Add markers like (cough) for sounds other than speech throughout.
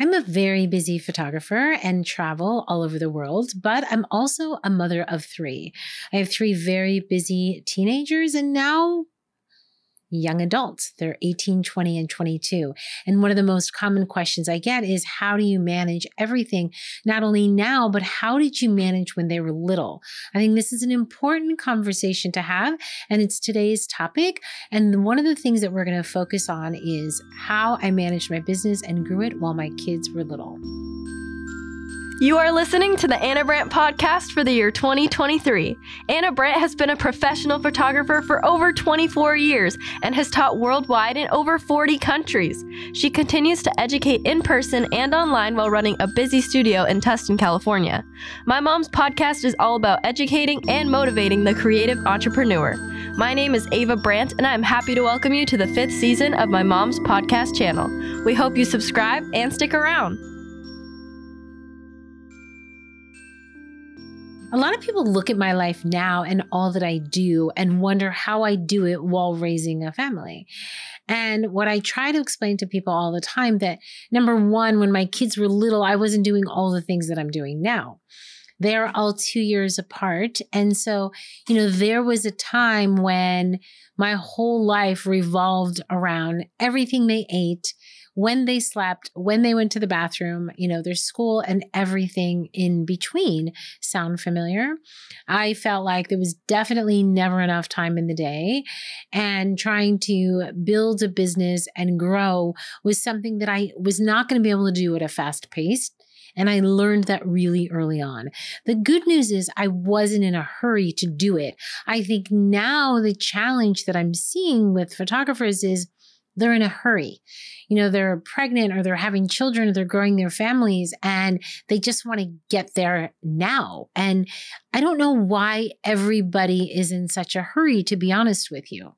I'm a very busy photographer and travel all over the world, but I'm also a mother of three. I have three very busy teenagers and now young adults. They're 18, 20, and 22. And one of the most common questions I get is how do you manage everything, not only now, but how did you manage when they were little? I think this is an important conversation to have, and it's today's topic. And one of the things that we're going to focus on is how I managed my business and grew it while my kids were little. You are listening to the Ana Brandt podcast for the year 2023. Ana Brandt has been a professional photographer for over 24 years and has taught worldwide in over 40 countries. She continues to educate in person and online while running a busy studio in Tustin, California. My Mom's podcast is all about educating and motivating the creative entrepreneur. My name is Ava Brandt, and I'm happy to welcome you to the fifth season of my mom's podcast channel. We hope you subscribe and stick around. A lot of people look at my life now and all that I do and wonder how I do it while raising a family. And what I try to explain to people all the time that number one, when my kids were little, I wasn't doing all the things that I'm doing now. They're all two years apart. And so, you know, there was a time when my whole life revolved around everything they ate, when they slept, when they went to the bathroom, you know, their school and everything in between sound familiar. I felt like there was definitely never enough time in the day. And trying to build a business and grow was something that I was not going to be able to do at a fast pace. And I learned that really early on. The good news is I wasn't in a hurry to do it. I think now the challenge that I'm seeing with photographers is they're in a hurry. You know, they're pregnant or they're having children or they're growing their families and they just want to get there now. And I don't know why everybody is in such a hurry, to be honest with you.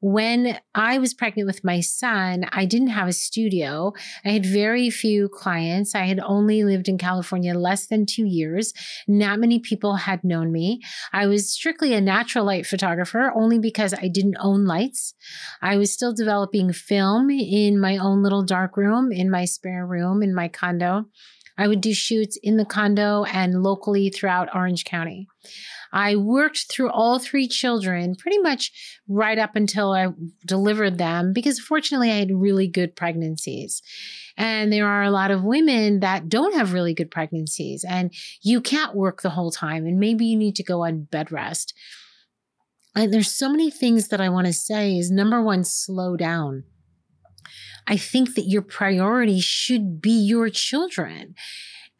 When I was pregnant with my son, I didn't have a studio. I had very few clients. I had only lived in California less than two years. Not many people had known me. I was strictly a natural light photographer only because I didn't own lights. I was still developing film in my own little dark room, in my spare room, in my condo. I would do shoots in the condo and locally throughout Orange County. I worked through all three children pretty much right up until I delivered them because fortunately I had really good pregnancies. And there are a lot of women that don't have really good pregnancies and you can't work the whole time and maybe you need to go on bed rest. And there's so many things that I want to say is number one, slow down. I think that your priority should be your children.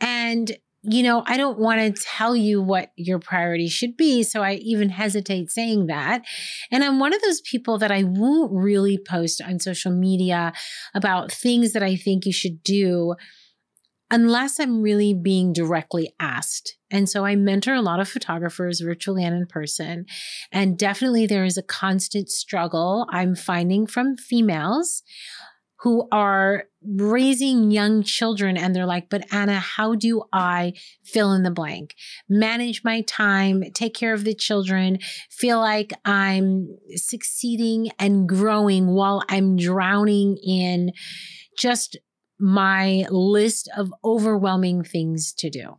And you know, I don't want to tell you what your priority should be. So I even hesitate saying that. And I'm one of those people that I won't really post on social media about things that I think you should do unless I'm really being directly asked. And so I mentor a lot of photographers virtually and in person. And definitely there is a constant struggle I'm finding from females who are raising young children and they're like, but Ana, how do I fill in the blank? Manage my time, take care of the children, feel like I'm succeeding and growing while I'm drowning in just my list of overwhelming things to do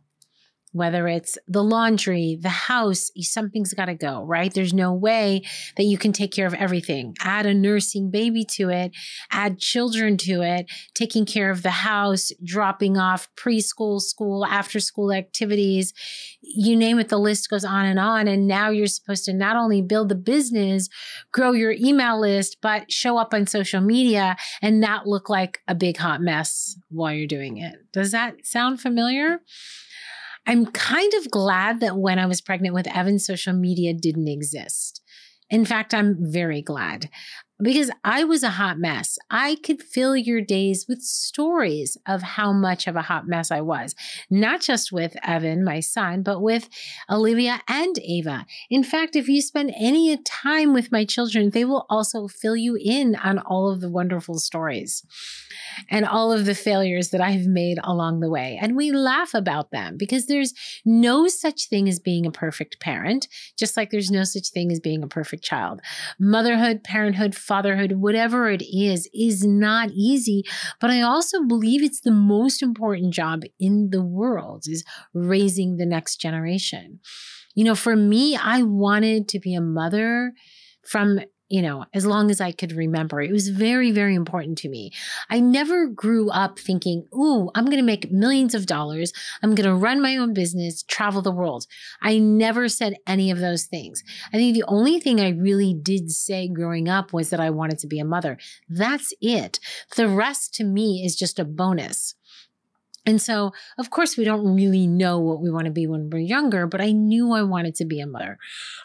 whether it's the laundry, the house, something's got to go, right? There's no way that you can take care of everything. Add a nursing baby to it, add children to it, taking care of the house, dropping off preschool, school, after school activities. You name it, the list goes on and on. And now you're supposed to not only build the business, grow your email list, but show up on social media and not look like a big hot mess while you're doing it. Does that sound familiar? I'm kind of glad that when I was pregnant with Evan, social media didn't exist. In fact, I'm very glad because I was a hot mess. I could fill your days with stories of how much of a hot mess I was, not just with Evan, my son, but with Olivia and Ava. In fact, if you spend any time with my children, they will also fill you in on all of the wonderful stories and all of the failures that I've made along the way. And we laugh about them because there's no such thing as being a perfect parent, just like there's no such thing as being a perfect child. Motherhood, parenthood, fatherhood, whatever it is, is not easy. But I also believe it's the most important job in the world is raising the next generation. You know, for me, I wanted to be a mother from you know, as long as I could remember. It was very, very important to me. I never grew up thinking, ooh, I'm going to make millions of dollars. I'm going to run my own business, travel the world. I never said any of those things. I think the only thing I really did say growing up was that I wanted to be a mother. That's it. The rest to me is just a bonus. And so, of course, we don't really know what we want to be when we're younger, but I knew I wanted to be a mother.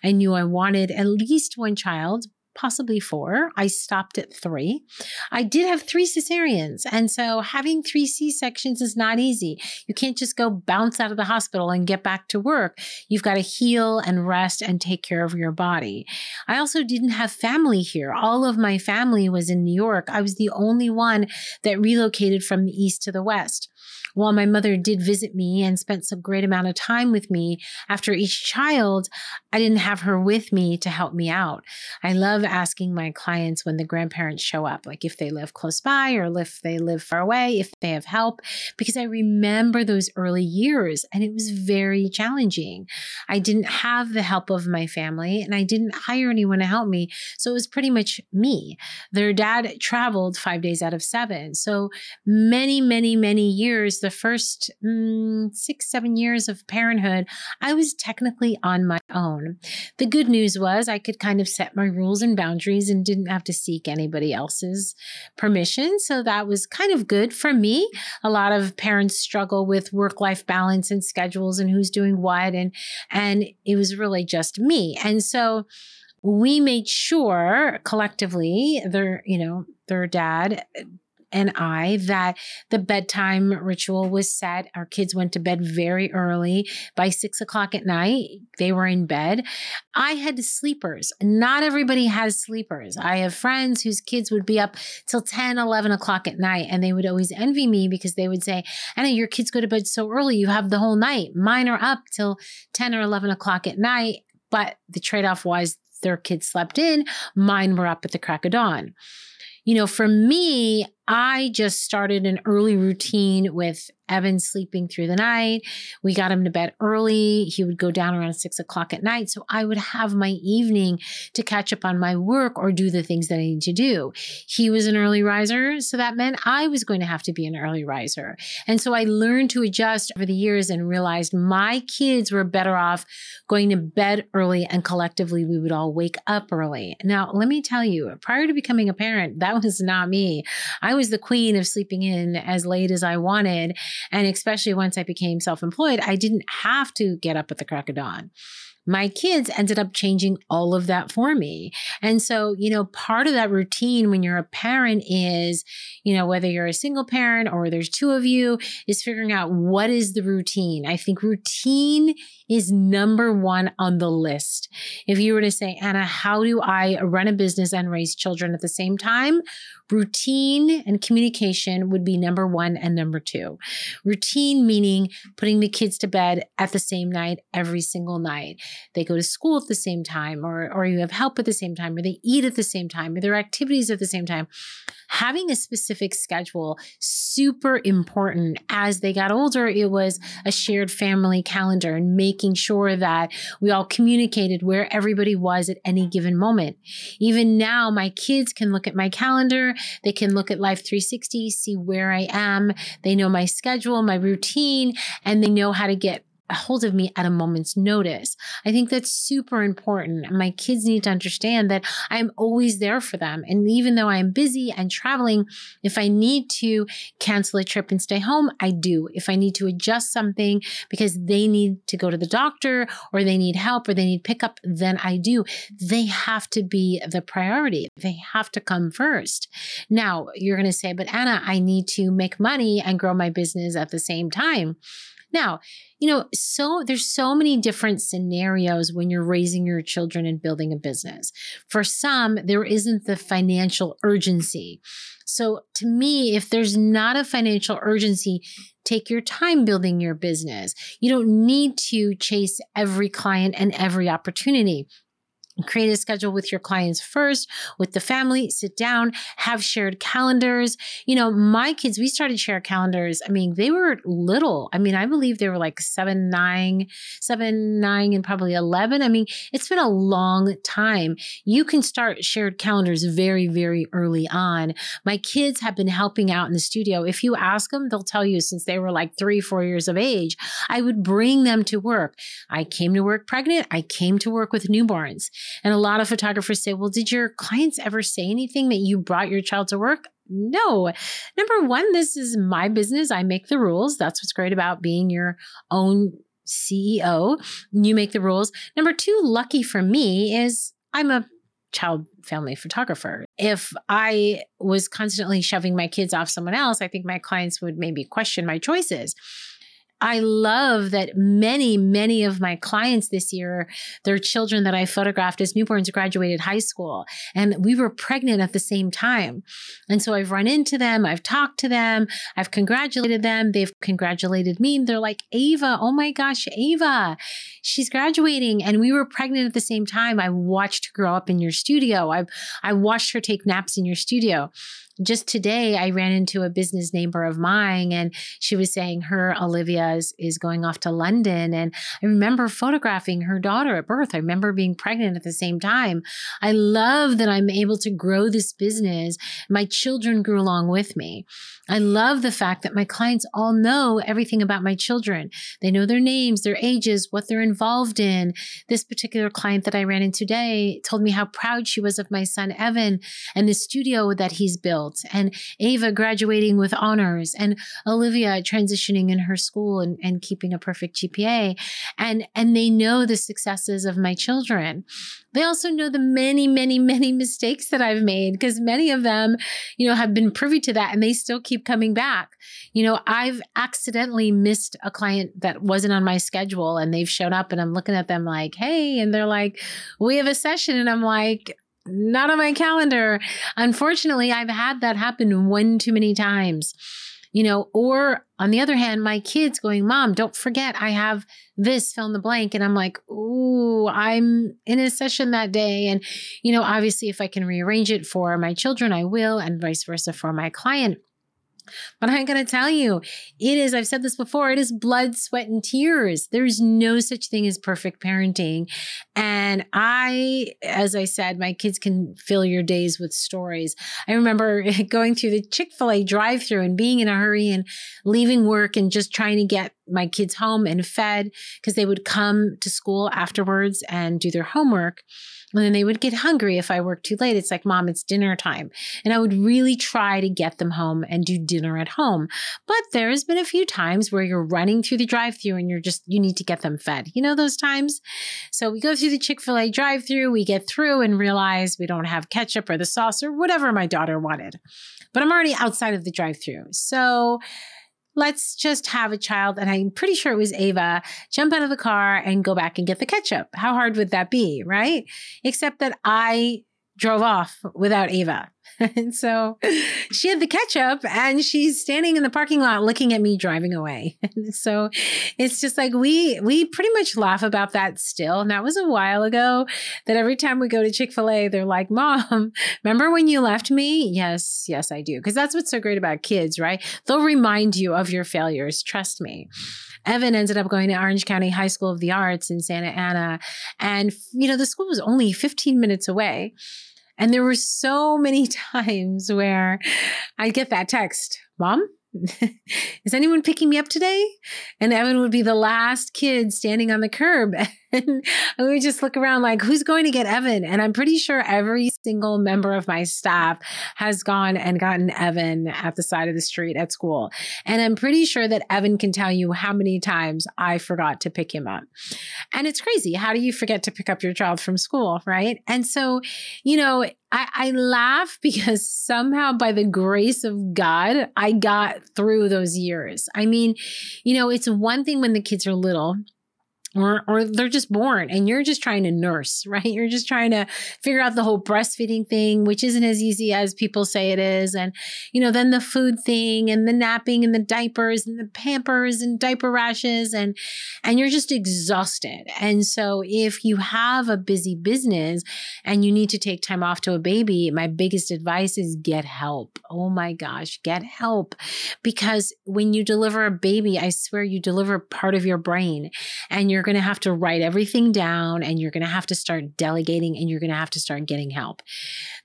I knew I wanted at least one child, possibly four. I stopped at three. I did have three cesareans. And so having three C sections is not easy. You can't just go bounce out of the hospital and get back to work. You've got to heal and rest and take care of your body. I also didn't have family here. All of my family was in New York. I was the only one that relocated from the east to the west. While my mother did visit me and spent some great amount of time with me after each child, I didn't have her with me to help me out. I love asking my clients when the grandparents show up, like if they live close by or if they live far away, if they have help, because I remember those early years and it was very challenging. I didn't have the help of my family and I didn't hire anyone to help me. So it was pretty much me. Their dad traveled five days out of seven. So many, many, many years the first mm, six, seven years of parenthood, I was technically on my own. The good news was I could kind of set my rules and boundaries and didn't have to seek anybody else's permission. So that was kind of good for me. A lot of parents struggle with work life balance and schedules and who's doing what. And, and it was really just me. And so, we made sure collectively their you know their dad and I that the bedtime ritual was set. Our kids went to bed very early. By six o'clock at night, they were in bed. I had sleepers. Not everybody has sleepers. I have friends whose kids would be up till 10, 11 o'clock at night, and they would always envy me because they would say, Ana, your kids go to bed so early. You have the whole night. Mine are up till 10 or 11 o'clock at night. But the trade off was their kids slept in, mine were up at the crack of dawn. You know, for me, I just started an early routine with Evan sleeping through the night. We got him to bed early. He would go down around six o'clock at night. So I would have my evening to catch up on my work or do the things that I need to do. He was an early riser. So that meant I was going to have to be an early riser. And so I learned to adjust over the years and realized my kids were better off going to bed early and collectively we would all wake up early. Now, let me tell you, prior to becoming a parent, that (laughs) was not me. I was the queen of sleeping in as late as I wanted. And especially once I became self employed, I didn't have to get up at the crack of dawn my kids ended up changing all of that for me. And so, you know, part of that routine when you're a parent is, you know, whether you're a single parent or there's two of you, is figuring out what is the routine. I think routine is number one on the list. If you were to say, Ana, how do I run a business and raise children at the same time? Routine and communication would be number one and number two. Routine meaning putting the kids to bed at the same night every single night. They go to school at the same time or or you have help at the same time or they eat at the same time or their activities at the same time. Having a specific schedule super important. As they got older it was a shared family calendar and making sure that we all communicated where everybody was at any given moment. Even now my kids can look at my calendar they can look at life 360 see where i am. They know my schedule my routine and they know how to get a hold of me at a moment's notice. I think that's super important. My kids need to understand that I'm always there for them. And even though I'm busy and traveling, if I need to cancel a trip and stay home, I do. If I need to adjust something because they need to go to the doctor or they need help or they need pickup, then I do. They have to be the priority. They have to come first. Now, you're going to say, but Ana, I need to make money and grow my business at the same time. Now, you know, so there's so many different scenarios when you're raising your children and building a business. For some, there isn't the financial urgency. So to me, if there's not a financial urgency, take your time building your business. You don't need to chase every client and every opportunity create a schedule with your clients first with the family sit down have shared calendars. You know my kids we started share calendars i mean they were little. I mean i believe they were like seven nine seven nine and probably 11 i mean it's been a long time. You can start shared calendars very very early on. My kids have been helping out in the studio. If you ask them they'll tell you since they were like three four years of age i would bring them to work. I came to work pregnant. I came to work with newborns and a lot of photographers say, well, did your clients ever say anything that you brought your child to work? No. Number one, this is my business. I make the rules. That's what's great about being your own CEO. You make the rules. Number two, lucky for me is I'm a child family photographer. If I was constantly shoving my kids off someone else, I think my clients would maybe question my choices. I love that many, many of my clients this year, their children that I photographed as newborns graduated high school and we were pregnant at the same time. And so I've run into them, I've talked to them, I've congratulated them, they've congratulated me. And they're like, Ava, oh my gosh, Ava, she's graduating. And we were pregnant at the same time. I watched her grow up in your studio. I've I watched her take naps in your studio just today I ran into a business neighbor of mine and she was saying her Olivia is, is going off to London. And I remember photographing her daughter at birth. I remember being pregnant at the same time. I love that I'm able to grow this business. My children grew along with me. I love the fact that my clients all know everything about my children. They know their names, their ages, what they're involved in. This particular client that I ran into today told me how proud she was of my son Evan and the studio that he's built and Ava graduating with honors and Olivia transitioning in her school and, and keeping a perfect GPA. And, and they know the successes of my children. They also know the many, many, many mistakes that I've made because many of them, you know, have been privy to that and they still keep coming back. You know, I've accidentally missed a client that wasn't on my schedule and they've shown up and I'm looking at them like, hey, and they're like, we have a session. And I'm like, not on my calendar. Unfortunately, I've had that happen one too many times. You know, or on the other hand, my kids going, Mom, don't forget I have this fill in the blank. And I'm like, Ooh, I'm in a session that day. And, you know, obviously, if I can rearrange it for my children, I will, and vice versa for my client. But I'm going to tell you, it is, I've said this before, it is blood, sweat, and tears. There's no such thing as perfect parenting. And I, as I said, my kids can fill your days with stories. I remember (laughs) going through the Chick fil A drive through and being in a hurry and leaving work and just trying to get my kids home and fed because they would come to school afterwards and do their homework. And then they would get hungry if I worked too late. It's like, Mom, it's dinner time. And I would really try to get them home and do dinner at home. But there's been a few times where you're running through the drive through and you're just, you need to get them fed. You know those times? So we go through the Chick fil A drive through, we get through and realize we don't have ketchup or the sauce or whatever my daughter wanted. But I'm already outside of the drive through. So, let's just have a child, and I'm pretty sure it was Ava, jump out of the car and go back and get the ketchup. How hard would that be, right? Except that I drove off without Ava. (laughs) and so she had the ketchup and she's standing in the parking lot looking at me driving away. (laughs) And so it's just like we we pretty much laugh about that still. And that was a while ago that every time we go to Chick-fil-A, they're like, Mom, (laughs) remember when you left me? Yes, yes, I do. Because that's what's so great about kids, right? They'll remind you of your failures. Trust me. Evan ended up going to Orange County High School of the Arts in Santa Ana. And, you know, the school was only 15 minutes away. And there were so many (laughs) times where I'd get that text, Mom, (laughs) is anyone picking me up today? And Evan would be the last kid standing on the curb. (laughs) (laughs) and we just look around like, who's going to get Evan? And I'm pretty sure every single member of my staff has gone and gotten Evan at the side of the street at school. And I'm pretty sure that Evan can tell you how many times I forgot to pick him up. And it's crazy. How do you forget to pick up your child from school? Right. And so, you know, I, I laugh (laughs) because somehow by the grace of God, I got through those years. I mean, you know, it's one thing when the kids are little or or they're just born and you're just trying to nurse, (laughs) right? You're just trying to figure out the whole breastfeeding thing, which isn't as easy as people say it is and you know, then the food thing and the napping and the diapers and the pampers and diaper rashes and and you're just exhausted. And so if you have a busy business and you need to take time off to a baby, my biggest advice is get help. Oh my gosh, get help because when you deliver a baby, I swear you deliver part of your brain and you're going to have to write everything down and you're going to have to start delegating and you're going to have to start getting help.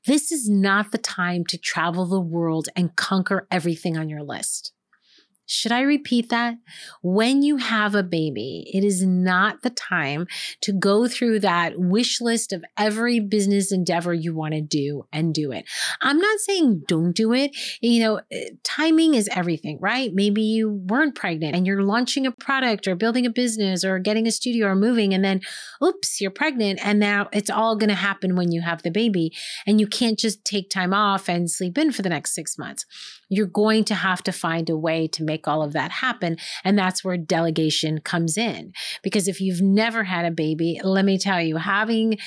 This is not the time to travel the world and conquer everything on your list. Should I repeat that? When you have a baby, it is not the time to go through that wish list of every business endeavor you want to do and do it. I'm not saying don't do it. You know, eh, timing is everything, right? Maybe you weren't pregnant and you're launching a product or building a business or getting a studio or moving, and then oops, you're pregnant. And now it's all going to happen when you have the baby. And you can't just take time off and sleep in for the next six months you're going to have to find a way to make all of that happen. And that's where delegation comes in. Because if you've never had a baby, let me tell you, having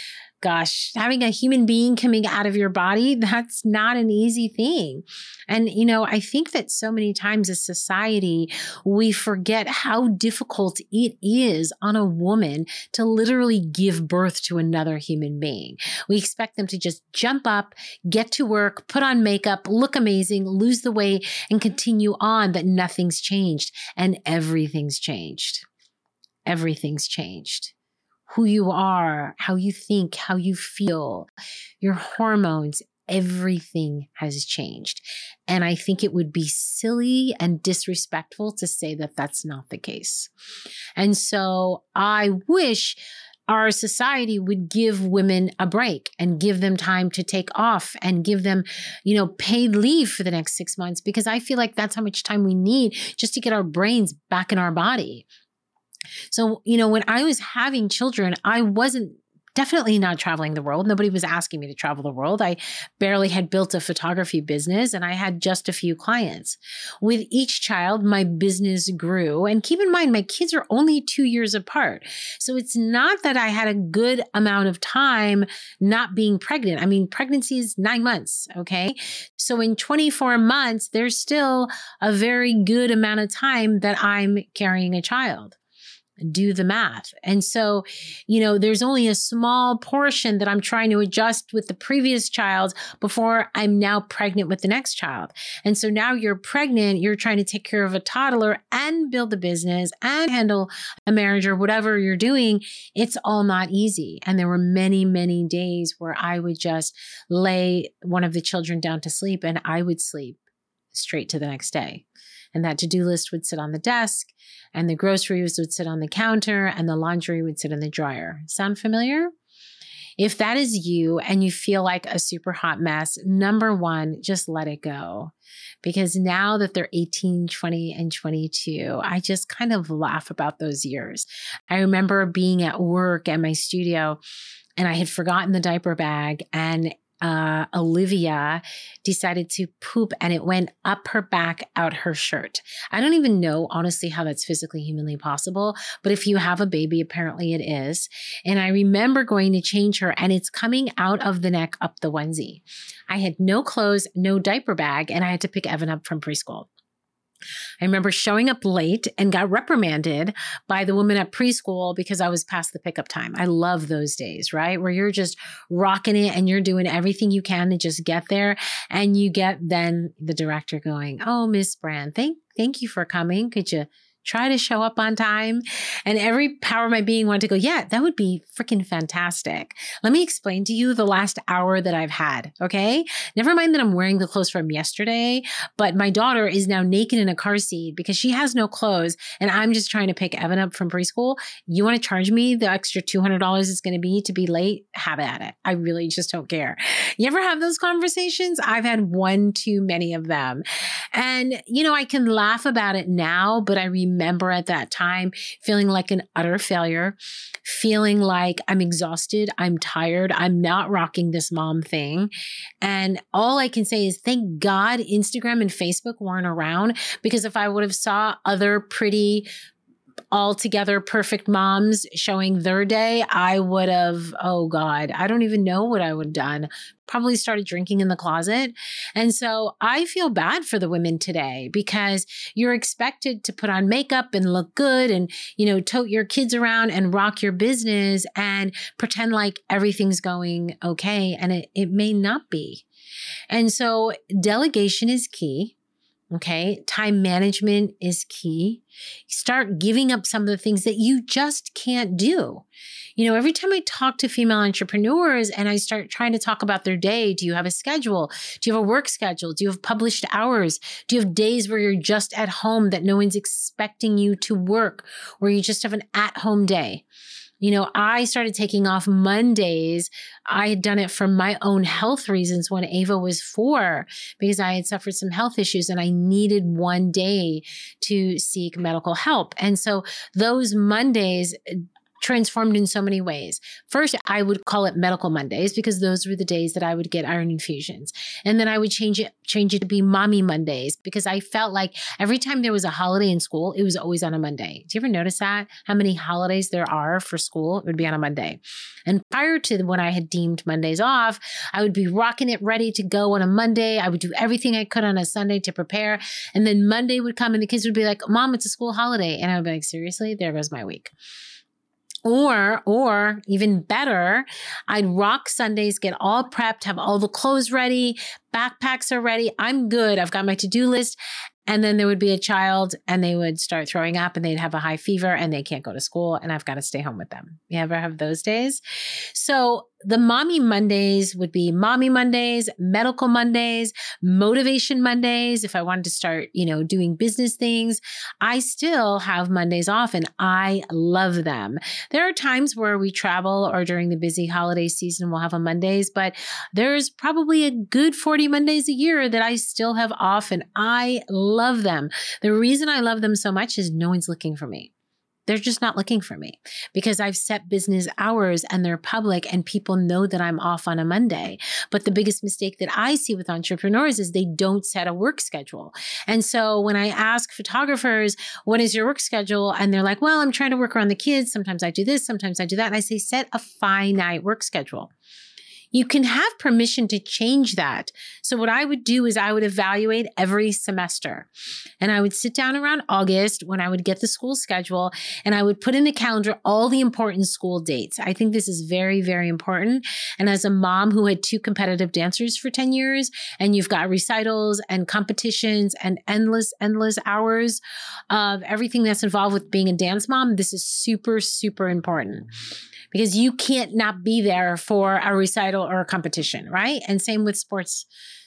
gosh, having a human being coming out of your body, (laughs) that's not an easy thing. And, you know, I think that so many times as society, we forget how difficult it is on a woman to literally give birth to another human being. We expect them to just jump up, get to work, put on makeup, look amazing, lose the weight, and continue on, but nothing's changed. And everything's changed. Everything's changed who you are, how you think, how you feel, your hormones, everything has changed. And I think it would be silly and disrespectful to say that that's not the case. And so I wish our society would give women a break and give them time to take off and give them, you know, paid leave for the next six months because I feel like that's how much time we need just to get our brains back in our body. So, you know, when I was having children, I wasn't definitely not traveling the world. Nobody was asking me to travel the world. I barely had built a photography business and I had just a few clients. With each child, my business grew. And keep in mind, my kids are only two years apart. So it's not that I had a good amount of time not being pregnant. I mean, pregnancy is nine months. Okay. So in 24 months, there's still a very good amount of time that I'm carrying a child do the math. And so, you know, there's only a small portion that I'm trying to adjust with the previous child before I'm now pregnant with the next child. And so now you're pregnant, you're trying to take care of a toddler and build a business and handle a marriage or whatever you're doing. It's all not easy. And there were many, many days where I would just lay one of the children down to sleep and I would sleep straight to the next day. And that to do list would sit on the desk, and the groceries would sit on the counter, and the laundry would sit in the dryer. Sound familiar? If that is you and you feel like a super hot mess, number one, just let it go. Because now that they're 18, 20, and 22, I just kind of laugh about those years. I remember being at work at my studio and I had forgotten the diaper bag and uh, Olivia decided to poop and it went up her back, out her shirt. I don't even know, honestly, how that's physically, humanly possible. But if you have a baby, apparently it is. And I remember going to change her and it's coming out of the neck up the onesie. I had no clothes, no diaper bag, and I had to pick Evan up from preschool. I remember showing up late and got reprimanded by the woman at preschool because I was past the pickup time. I love those days, right? Where you're just rocking it and you're doing everything you can to just get there. And you get then the director going, Oh, Miss Brandt, thank thank you for coming. Could you try to show up on time. And every power of my being wanted to go, yeah, that would be freaking fantastic. Let me explain to you the last hour that I've had. Okay. Never mind that I'm wearing the clothes from yesterday, but my daughter is now naked in a car seat because she has no clothes. And I'm just trying to pick Evan up from preschool. You want to charge me the extra $200 it's going to be to be late? Have at it. I really just don't care. You ever have those conversations? I've had one too many of them. And, you know, I can laugh about it now, but I remember remember at that time feeling like an utter failure, feeling like I'm exhausted, I'm tired, I'm not rocking this mom thing. And all I can say is thank God Instagram and Facebook weren't around because if I would have saw other pretty all together perfect moms showing their day, I would have, oh God, I don't even know what I would have done. Probably started drinking in the closet. And so I feel bad for the women today because you're expected to put on makeup and look good and, you know, tote your kids around and rock your business and pretend like everything's going okay. And it, it may not be. And so delegation is key. Okay. Time management is key. Start giving up some of the things that you just can't do. You know, every time I talk to female entrepreneurs and I start trying to talk about their day, do you have a schedule? Do you have a work schedule? Do you have published hours? Do you have days where you're just at home that no one's expecting you to work, where you just have an at home day? You know, I started taking off Mondays. I had done it for my own health reasons when Ava was four because I had suffered some health issues and I needed one day to seek medical help. And so those Mondays transformed in so many ways. First, I would call it medical Mondays because those were the days that I would get iron infusions. And then I would change it change it to be mommy Mondays because I felt like every time there was a holiday in school, it was always on a Monday. Do you ever notice that? How many holidays there are for school? It would be on a Monday. And prior to when I had deemed Mondays off, I would be rocking it ready to go on a Monday. I would do everything I could on a Sunday to prepare. And then Monday would come and the kids would be like, Mom, it's a school holiday. And I would be like, seriously? There goes my week. Or, or even better, I'd rock Sundays, get all prepped, have all the clothes ready, backpacks are ready. I'm good. I've got my to do list. And then there would be a child and they would start throwing up and they'd have a high fever and they can't go to school and I've got to stay home with them. You ever have those days? So the mommy Mondays would be mommy Mondays, medical Mondays, motivation Mondays. If I wanted to start, you know, doing business things, I still have Mondays off and I love them. There are times where we travel or during the busy holiday season, we'll have a Mondays, but there's probably a good 40 Mondays a year that I still have off and I love them. The reason I love them so much is no one's looking for me. They're just not looking for me because I've set business hours and they're public and people know that I'm off on a Monday. But the biggest mistake that I see with entrepreneurs is they don't set a work schedule. And so when I ask photographers, what is your work schedule? And they're like, well, I'm trying to work around the kids. Sometimes I do this, sometimes I do that. And I say, set a finite work schedule you can have permission to change that. So, what I would do is I would evaluate every semester. And I would sit down around August when I would get the school schedule and I would put in the calendar all the important school dates. I think this is very, very important. And as a mom who had two competitive dancers for 10 years, and you've got recitals and competitions and endless, endless hours of everything that's involved with being a dance mom, this is super, super important because you can't not be there for a recital or a competition, right? And same with sports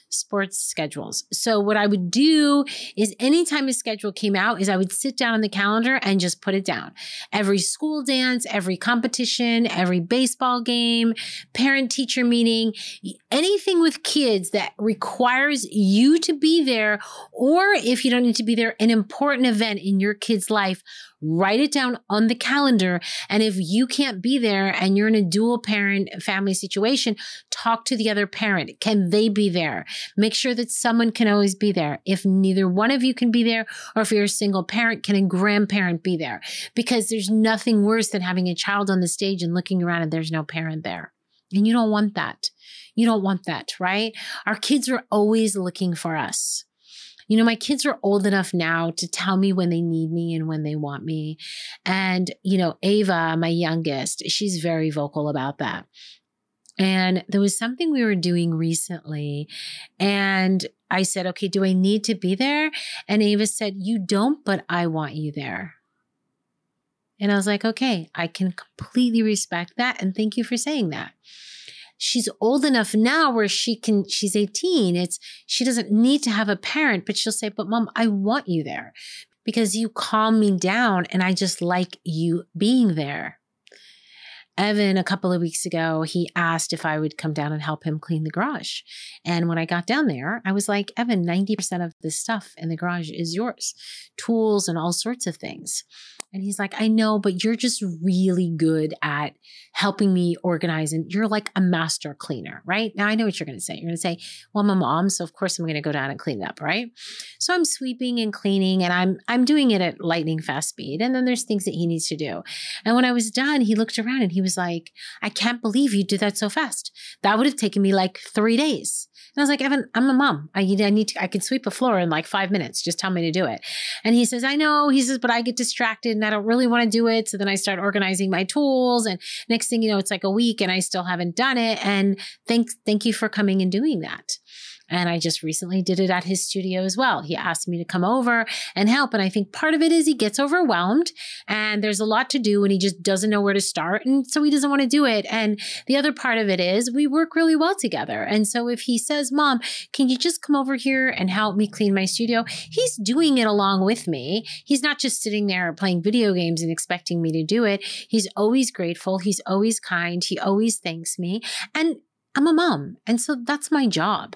sports schedules. So what I would do is anytime a schedule came out is I would sit down on the calendar and just put it down. Every school dance, every competition, every baseball game, parent teacher meeting, anything with kids that requires you to be there or if you don't need to be there an important event in your kid's life, write it down on the calendar. And if you can't be there and you're in a dual parent family situation, talk to the other parent. Can they be there? Make sure that someone can always be there. If neither one of you can be there, or if you're a single parent, can a grandparent be there? Because there's nothing worse than having a child on the stage and looking around and there's no parent there. And you don't want that. You don't want that, right? Our kids are always looking for us. You know, my kids are old enough now to tell me when they need me and when they want me. And, you know, Ava, my youngest, she's very vocal about that. And there was something we were doing recently. And I said, okay, do I need to be there? And Ava said, you don't, but I want you there. And I was like, okay, I can completely respect that. And thank you for saying that she's old enough now where she can she's 18 it's she doesn't need to have a parent but she'll say but mom i want you there because you calm me down and i just like you being there Evan, a couple of weeks ago, he asked if I would come down and help him clean the garage. And when I got down there, I was like, Evan, 90% of the stuff in the garage is yours tools and all sorts of things. And he's like, I know, but you're just really good at helping me organize. And you're like a master cleaner, right? Now I know what you're going to say. You're going to say, well, I'm a mom. So of course I'm going to go down and clean it up, right? So I'm sweeping and cleaning and I'm, I'm doing it at lightning fast speed. And then there's things that he needs to do. And when I was done, he looked around and he was like, I can't believe you did that so fast. That would have taken me like three days. And I was like, Evan, I'm a mom. I, I need to, I can sweep a floor in like five minutes. Just tell me to do it. And he says, I know. He says, but I get distracted and I don't really want to do it. So then I start organizing my tools. And next thing you know, it's like a week and I still haven't done it. And thank, thank you for coming and doing that. And I just recently did it at his studio as well. He asked me to come over and help. And I think part of it is he gets overwhelmed and there's a lot to do and he just doesn't know where to start. And so he doesn't want to do it. And the other part of it is we work really well together. And so if he says, Mom, can you just come over here and help me clean my studio? He's doing it along with me. He's not just sitting there playing video games and expecting me to do it. He's always grateful. He's always kind. He always thanks me. And I'm a mom. And so that's my job.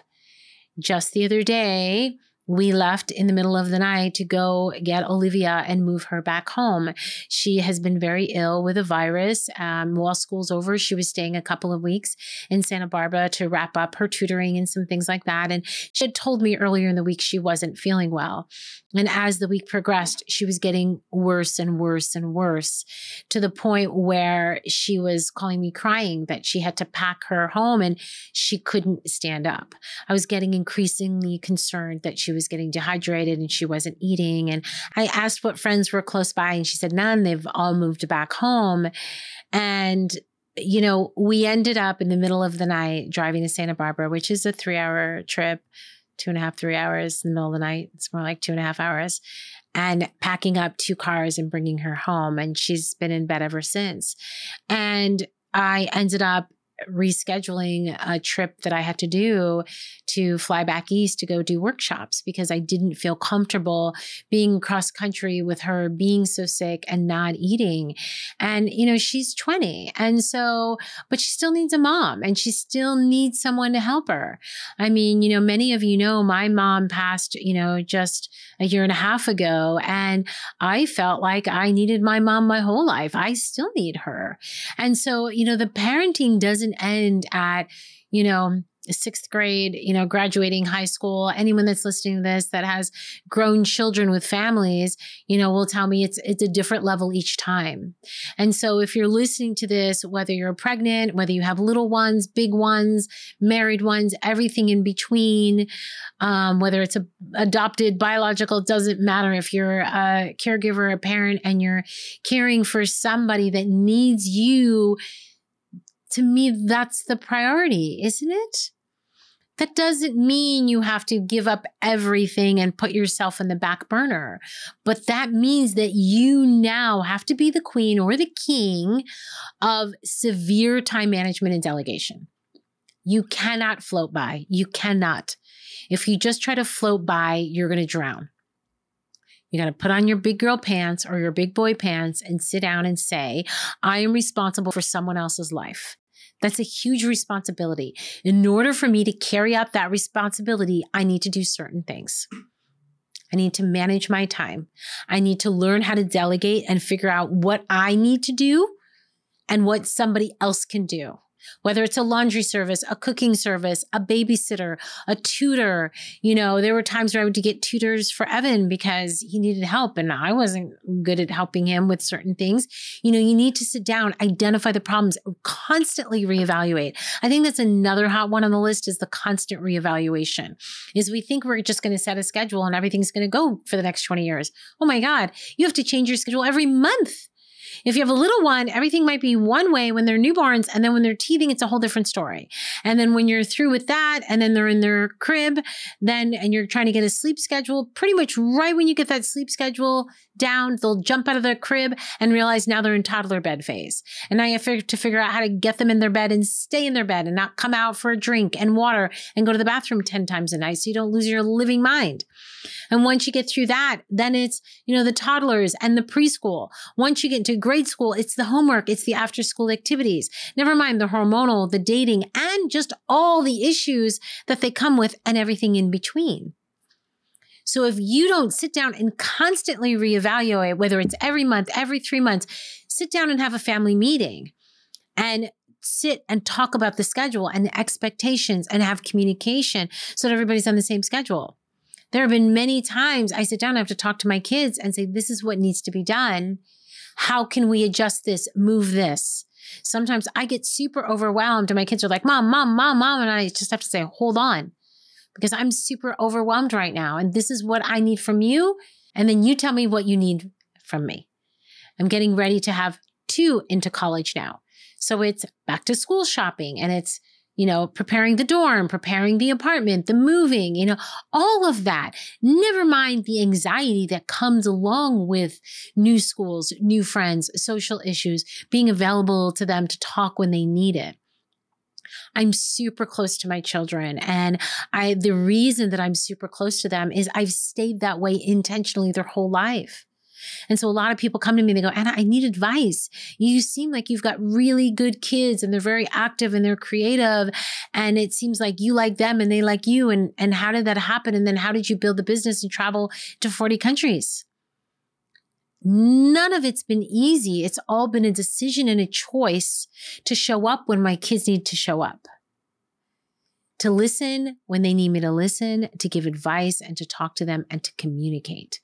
Just the other day, we left in the middle of the night to go get Olivia and move her back home. She has been very ill with a virus. Um, while school's over, she was staying a couple of weeks in Santa Barbara to wrap up her tutoring and some things like that. And she had told me earlier in the week she wasn't feeling well. And as the week progressed, she was getting worse and worse and worse to the point where she was calling me crying that she had to pack her home and she couldn't stand up. I was getting increasingly concerned that she was getting dehydrated and she wasn't eating. And I asked what friends were close by, and she said none. They've all moved back home. And you know, we ended up in the middle of the night driving to Santa Barbara, which is a three hour trip two and a half, three hours in the middle of the night. It's more like two and a half hours. And packing up two cars and bringing her home. And she's been in bed ever since. And I ended up rescheduling a trip that I had to do to fly back east to go do workshops because I didn't feel comfortable being cross country with her being so sick and not eating. And, you know, she's 20. And so, but she still needs a mom and she still needs someone to help her. I mean, you know, many of you know my mom passed, you know, just a year and a half ago. And I felt like I needed my mom my whole life. I still need her. And so, you know, the parenting doesn't end at, you know, sixth grade, you know, graduating high school, anyone that's listening to this that has grown children with families, you know, will tell me it's it's a different level each time. And so if you're listening to this, whether you're pregnant, whether you have little ones, big ones, married ones, everything in between, um, whether it's a adopted, biological, doesn't matter if you're a caregiver, a parent, and you're caring for somebody that needs you to me, that's the priority, isn't it? That doesn't mean you have to give up everything and put yourself in the back burner. But that means that you now have to be the queen or the king of severe time management and delegation. You cannot float by. You cannot. If you just try to float by, you're going to drown. You got to put on your big girl pants or your big boy pants and sit down and say, I am responsible for someone else's life. That's a huge responsibility. In order for me to carry out that responsibility, I need to do certain things. I need to manage my time. I need to learn how to delegate and figure out what I need to do and what somebody else can do whether it's a laundry service, a cooking service, a babysitter, a tutor. You know, there were times where I would get tutors for Evan because he needed help and I wasn't good at helping him with certain things. You know, you need to sit down, identify the problems, constantly reevaluate. I think that's another hot one on the list is the constant reevaluation. Is we think we're just going to set a schedule and everything's going to go for the next 20 years. Oh my God, you have to change your schedule every month if you have a little one, everything might be one way when they're newborns, and then when they're teething, it's a whole different story. And then when you're through with that, and then they're in their crib, then and you're trying to get a sleep schedule, pretty much right when you get that sleep schedule down, they'll jump out of their crib and realize now they're in toddler bed phase. And now you have to figure out how to get them in their bed and stay in their bed and not come out for a drink and water and go to the bathroom 10 times a night so you don't lose your living mind. And once you get through that, then it's, you know, the toddlers and the preschool. Once you get into grade school, it's the homework, it's the after school activities. Never mind the hormonal, the dating, and just all the issues that they come with and everything in between. So if you don't sit down and constantly reevaluate, whether it's every month, every three months, sit down and have a family meeting and sit and talk about the schedule and the expectations and have communication so that everybody's on the same schedule. There have been many times I sit down, I have to talk to my kids and say, this is what needs to be done. How can we adjust this, move this? Sometimes I get super overwhelmed and my kids are like, mom, mom, mom, mom. And I just have to say, hold on, because I'm super overwhelmed right now. And this is what I need from you. And then you tell me what you need from me. I'm getting ready to have two into college now. So it's back to school shopping and it's, you know, preparing the dorm, preparing the apartment, the moving, you know, all of that. Never mind the anxiety that comes along with new schools, new friends, social issues, being available to them to talk when they need it. I'm super close to my children. And I, the reason that I'm super close to them is I've stayed that way intentionally their whole life. And so a lot of people come to me and they go, Ana, I need advice. You seem like you've got really good kids and they're very active and they're creative. And it seems like you like them and they like you. And, and how did that happen? And then how did you build the business and travel to 40 countries? None of it's been easy. It's all been a decision and a choice to show up when my kids need to show up to listen when they need me to listen, to give advice and to talk to them and to communicate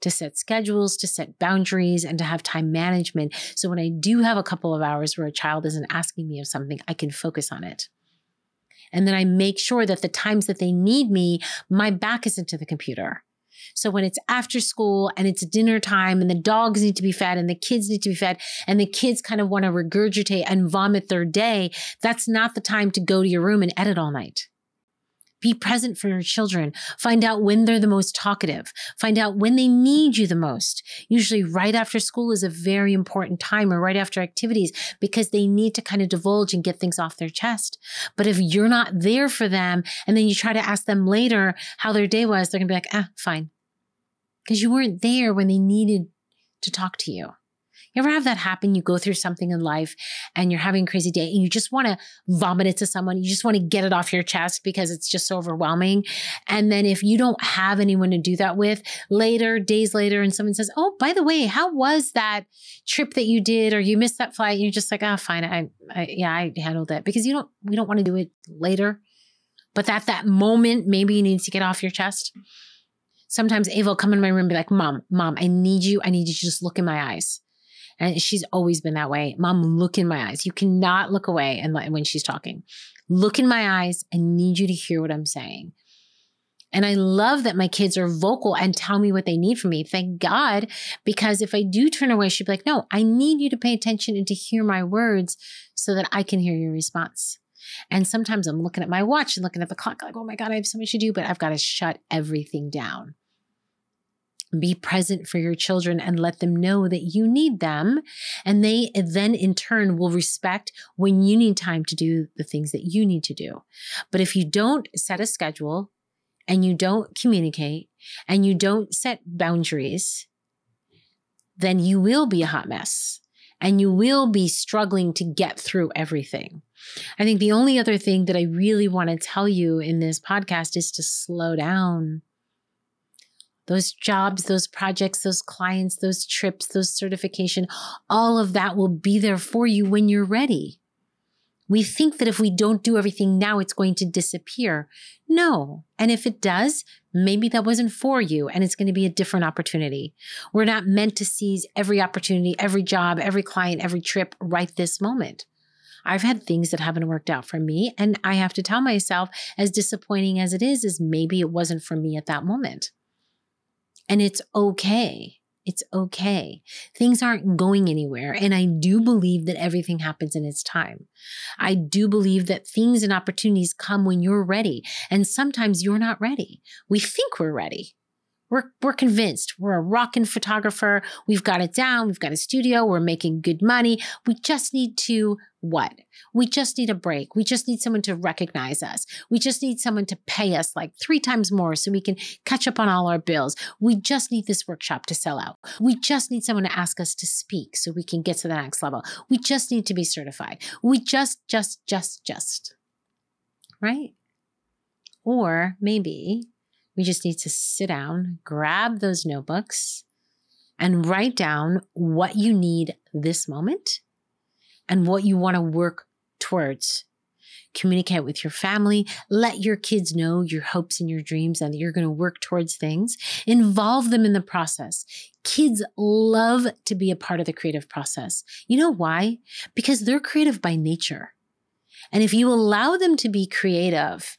to set schedules, to set boundaries, and to have time management. So when I do have a couple of hours where a child isn't asking me of something, I can focus on it. And then I make sure that the times that they need me, my back isn't to the computer. So when it's after school and it's dinner time and the dogs need to be fed and the kids need to be fed and the kids kind of want to regurgitate and vomit their day, that's not the time to go to your room and edit all night. Be present for your children. Find out when they're the most talkative. Find out when they need you the most. Usually, right after school is a very important time or right after activities because they need to kind of divulge and get things off their chest. But if you're not there for them and then you try to ask them later how their day was, they're going to be like, ah, fine. Because you weren't there when they needed to talk to you. You ever have that happen? You go through something in life and you're having a crazy day and you just want to vomit it to someone. You just want to get it off your chest because it's just so overwhelming. And then if you don't have anyone to do that with later, days later, and someone says, Oh, by the way, how was that trip that you did or you missed that flight? You're just like, Oh, fine. I, I yeah, I handled it because you don't, we don't want to do it later. But at that moment, maybe you need to get off your chest. Sometimes Ava will come in my room and be like, Mom, Mom, I need you. I need you to just look in my eyes. And she's always been that way. Mom, look in my eyes. You cannot look away and when she's talking. Look in my eyes. I need you to hear what I'm saying. And I love that my kids are vocal and tell me what they need from me. Thank God, because if I do turn away, she'd be like, no, I need you to pay attention and to hear my words so that I can hear your response. And sometimes I'm looking at my watch and looking at the clock, like, oh my God, I have so much to do, but I've got to shut everything down. Be present for your children and let them know that you need them. And they then, in turn, will respect when you need time to do the things that you need to do. But if you don't set a schedule and you don't communicate and you don't set boundaries, then you will be a hot mess and you will be struggling to get through everything. I think the only other thing that I really want to tell you in this podcast is to slow down those jobs, those projects, those clients, those trips, those certification, all of that will be there for you when you're ready. We think that if we don't do everything now, it's going to disappear. No. And if it does, maybe that wasn't for you and it's going to be a different opportunity. We're not meant to seize every opportunity, every job, every client, every trip right this moment. I've had things that haven't worked out for me. And I have to tell myself, as disappointing as it is, is maybe it wasn't for me at that moment. And it's okay. It's okay. Things aren't going anywhere. And I do believe that everything happens in its time. I do believe that things and opportunities come when you're ready. And sometimes you're not ready. We think we're ready. We're, we're convinced we're a rockin' photographer. We've got it down. We've got a studio. We're making good money. We just need to what? We just need a break. We just need someone to recognize us. We just need someone to pay us like three times more so we can catch up on all our bills. We just need this workshop to sell out. We just need someone to ask us to speak so we can get to the next level. We just need to be certified. We just, just, just, just. Right? Or maybe We just need to sit down, grab those notebooks, and write down what you need this moment and what you want to work towards. Communicate with your family. Let your kids know your hopes and your dreams and that you're going to work towards things. Involve them in the process. Kids love to be a part of the creative process. You know why? Because they're creative by nature. And if you allow them to be creative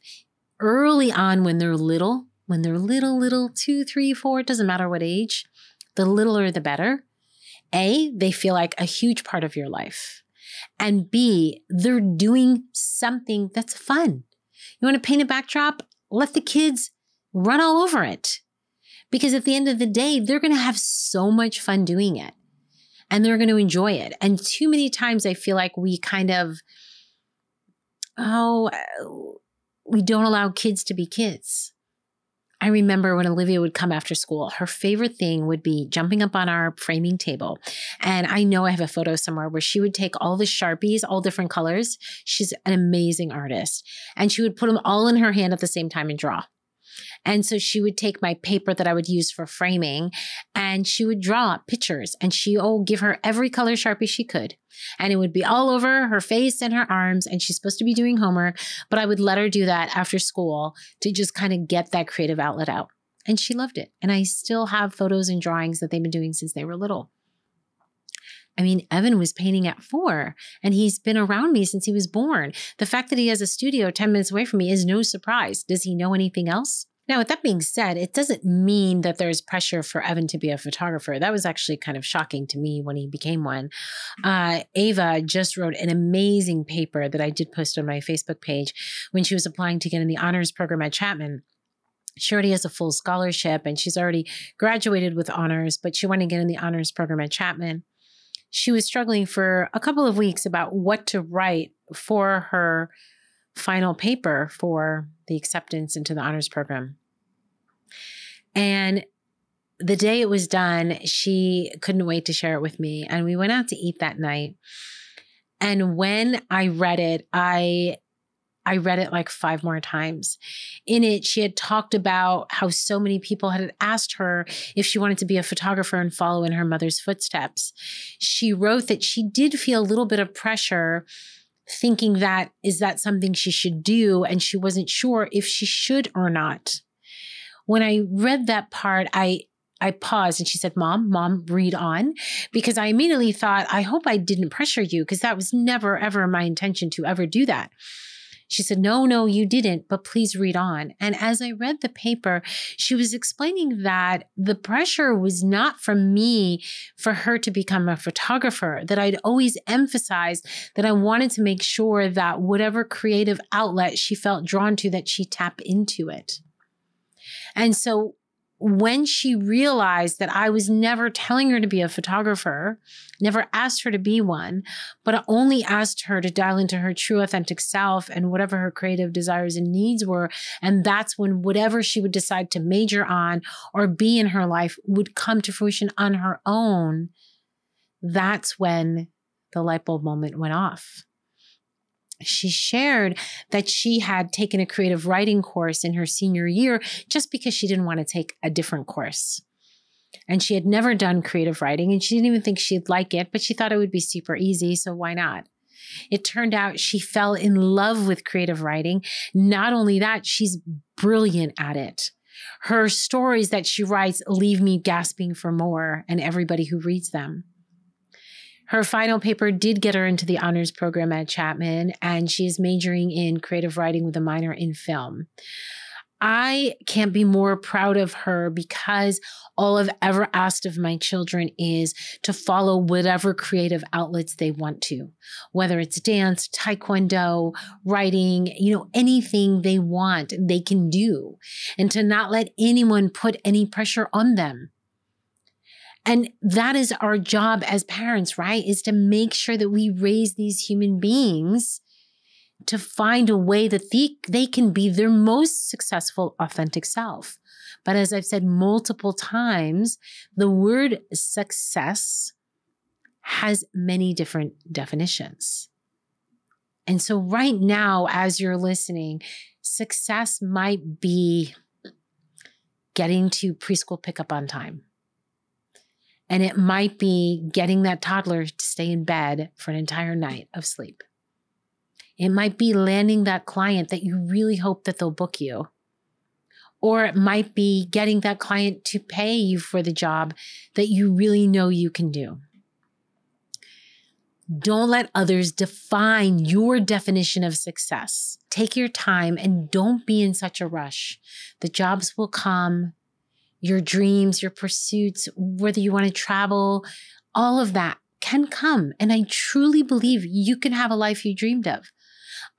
early on when they're little, when they're little, little, two, three, four, it doesn't matter what age, the littler the better. A, they feel like a huge part of your life. And B, they're doing something that's fun. You want to paint a backdrop? Let the kids run all over it. Because at the end of the day, they're going to have so much fun doing it and they're going to enjoy it. And too many times I feel like we kind of, oh, we don't allow kids to be kids. I remember when Olivia would come after school, her favorite thing would be jumping up on our framing table. And I know I have a photo somewhere where she would take all the Sharpies, all different colors. She's an amazing artist. And she would put them all in her hand at the same time and draw. And so she would take my paper that I would use for framing and she would draw pictures and she, oh, give her every color Sharpie she could. And it would be all over her face and her arms. And she's supposed to be doing homework, but I would let her do that after school to just kind of get that creative outlet out. And she loved it. And I still have photos and drawings that they've been doing since they were little. I mean, Evan was painting at four and he's been around me since he was born. The fact that he has a studio 10 minutes away from me is no surprise. Does he know anything else? Now, with that being said, it doesn't mean that there's pressure for Evan to be a photographer. That was actually kind of shocking to me when he became one. Uh, Ava just wrote an amazing paper that I did post on my Facebook page when she was applying to get in the honors program at Chapman she already has a full scholarship and she's already graduated with honors, but she wanted to get in the honors program at Chapman. She was struggling for a couple of weeks about what to write for her final paper for the acceptance into the honors program. And the day it was done, she couldn't wait to share it with me. And we went out to eat that night. And when I read it, I I read it like five more times. In it, she had talked about how so many people had asked her if she wanted to be a photographer and follow in her mother's footsteps. She wrote that she did feel a little bit of pressure thinking that is that something she should do and she wasn't sure if she should or not when i read that part i I paused and she said, Mom, Mom, read on. Because I immediately thought, I hope I didn't pressure you because that was never, ever my intention to ever do that. She said, No, no, you didn't, but please read on. And as I read the paper, she was explaining that the pressure was not from me for her to become a photographer, that I'd always emphasized that I wanted to make sure that whatever creative outlet she felt drawn to, that she tap into it. And so when she realized that I was never telling her to be a photographer, never asked her to be one, but only asked her to dial into her true authentic self and whatever her creative desires and needs were. And that's when whatever she would decide to major on or be in her life would come to fruition on her own. That's when the light bulb moment went off she shared that she had taken a creative writing course in her senior year just because she didn't want to take a different course. And she had never done creative writing and she didn't even think she'd like it, but she thought it would be super easy. So why not? It turned out she fell in love with creative writing. Not only that, she's brilliant at it. Her stories that she writes leave me gasping for more and everybody who reads them. Her final paper did get her into the honors program at Chapman, and she is majoring in creative writing with a minor in film. I can't be more proud of her because all I've ever asked of my children is to follow whatever creative outlets they want to, whether it's dance, taekwondo, writing, you know, anything they want, they can do, and to not let anyone put any pressure on them. And that is our job as parents, right? Is to make sure that we raise these human beings to find a way that they, they can be their most successful, authentic self. But as I've said multiple times, the word success has many different definitions. And so, right now, as you're listening, success might be getting to preschool pickup on time. And it might be getting that toddler to stay in bed for an entire night of sleep. It might be landing that client that you really hope that they'll book you. Or it might be getting that client to pay you for the job that you really know you can do. Don't let others define your definition of success. Take your time and don't be in such a rush. The jobs will come, your dreams, your pursuits, whether you want to travel, all of that can come. And I truly believe you can have a life you dreamed of.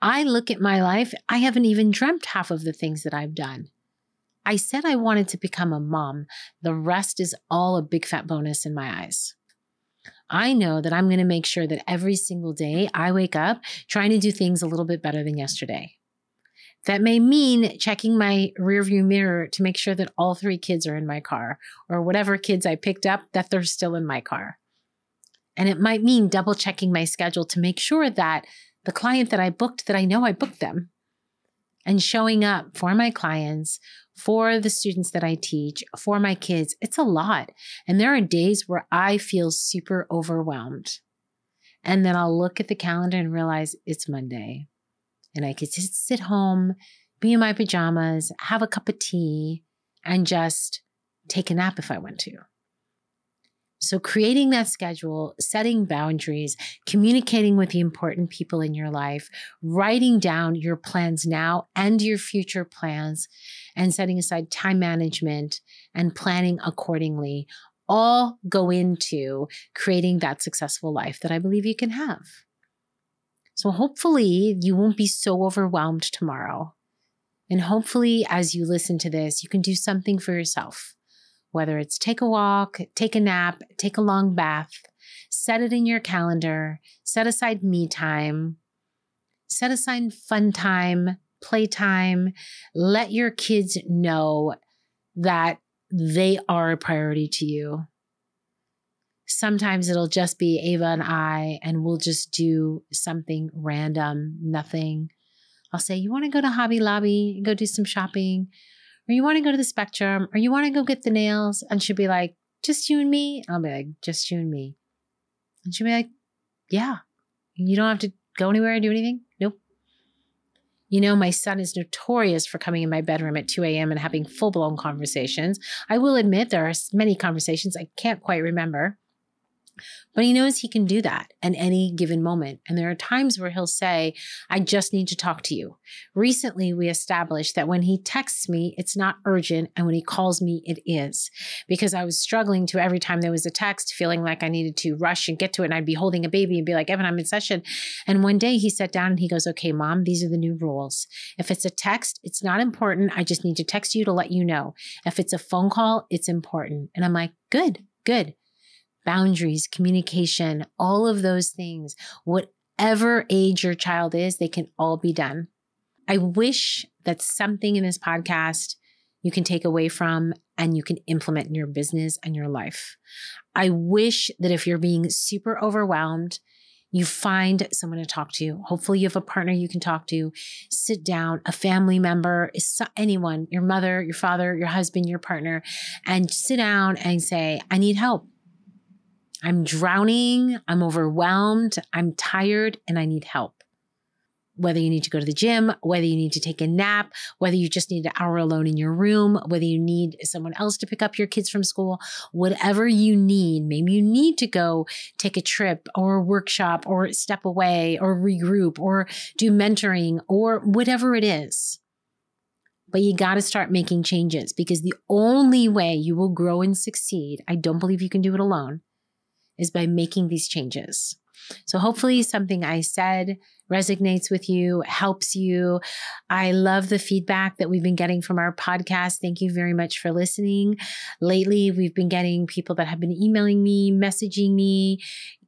I look at my life, I haven't even dreamt half of the things that I've done. I said I wanted to become a mom. The rest is all a big fat bonus in my eyes. I know that I'm going to make sure that every single day I wake up trying to do things a little bit better than yesterday. That may mean checking my rearview mirror to make sure that all three kids are in my car or whatever kids I picked up that they're still in my car. And it might mean double checking my schedule to make sure that the client that I booked that I know I booked them and showing up for my clients for the students that I teach, for my kids, it's a lot. And there are days where I feel super overwhelmed. And then I'll look at the calendar and realize it's Monday. And I could just sit home, be in my pajamas, have a cup of tea, and just take a nap if I want to. So, creating that schedule, setting boundaries, communicating with the important people in your life, writing down your plans now and your future plans, and setting aside time management and planning accordingly all go into creating that successful life that I believe you can have. So, hopefully, you won't be so overwhelmed tomorrow. And hopefully, as you listen to this, you can do something for yourself whether it's take a walk, take a nap, take a long bath, set it in your calendar, set aside me time, set aside fun time, playtime, let your kids know that they are a priority to you. Sometimes it'll just be Ava and I, and we'll just do something random, nothing. I'll say, You want to go to Hobby Lobby and go do some shopping? or you want to go to the spectrum, or you want to go get the nails. And she'll be like, just you and me. I'll be like, just you and me. And she'll be like, yeah, you don't have to go anywhere or do anything. Nope. You know, my son is notorious for coming in my bedroom at 2 a.m. and having full blown conversations. I will admit there are many conversations I can't quite remember. But he knows he can do that at any given moment. And there are times where he'll say, I just need to talk to you. Recently, we established that when he texts me, it's not urgent. And when he calls me, it is. Because I was struggling to every time there was a text, feeling like I needed to rush and get to it. And I'd be holding a baby and be like, Evan, I'm in session. And one day he sat down and he goes, Okay, mom, these are the new rules. If it's a text, it's not important. I just need to text you to let you know. If it's a phone call, it's important. And I'm like, Good, good boundaries, communication, all of those things, whatever age your child is, they can all be done. I wish that something in this podcast you can take away from and you can implement in your business and your life. I wish that if you're being super overwhelmed, you find someone to talk to. Hopefully, you have a partner you can talk to. Sit down, a family member, anyone, your mother, your father, your husband, your partner, and sit down and say, I need help. I'm drowning, I'm overwhelmed, I'm tired, and I need help. Whether you need to go to the gym, whether you need to take a nap, whether you just need an hour alone in your room, whether you need someone else to pick up your kids from school, whatever you need, maybe you need to go take a trip or a workshop or step away or regroup or do mentoring or whatever it is. But you got to start making changes because the only way you will grow and succeed, I don't believe you can do it alone, is by making these changes. So hopefully something I said resonates with you, helps you. I love the feedback that we've been getting from our podcast. Thank you very much for listening. Lately, we've been getting people that have been emailing me, messaging me,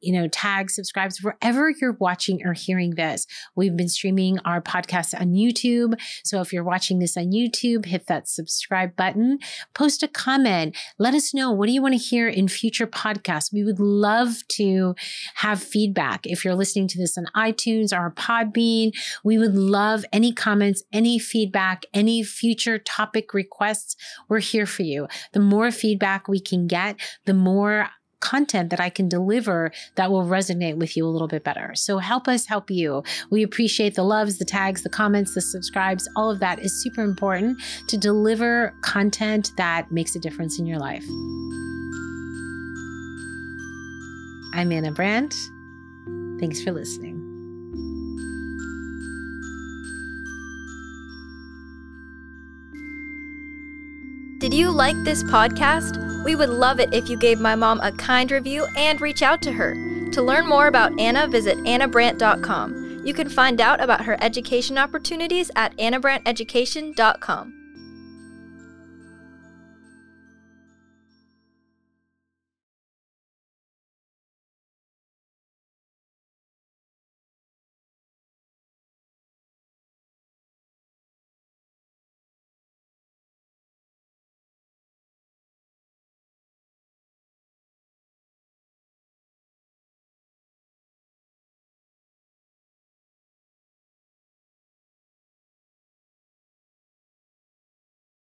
you know, tag, subscribe wherever you're watching or hearing this. We've been streaming our podcast on YouTube. So if you're watching this on YouTube, hit that subscribe button, post a comment, let us know what do you want to hear in future podcasts. We would love to have feedback. If you're listening to this on iTunes or Podbean, we would love any comments, any feedback, any future topic requests. We're here for you. The more feedback we can get, the more content that I can deliver that will resonate with you a little bit better. So help us help you. We appreciate the loves, the tags, the comments, the subscribes. All of that is super important to deliver content that makes a difference in your life. I'm Ana Brandt. Thanks for listening. Did you like this podcast? We would love it if you gave my mom a kind review and reach out to her. To learn more about Ana, visit anabrandt.com. You can find out about her education opportunities at anabrandteducation.com.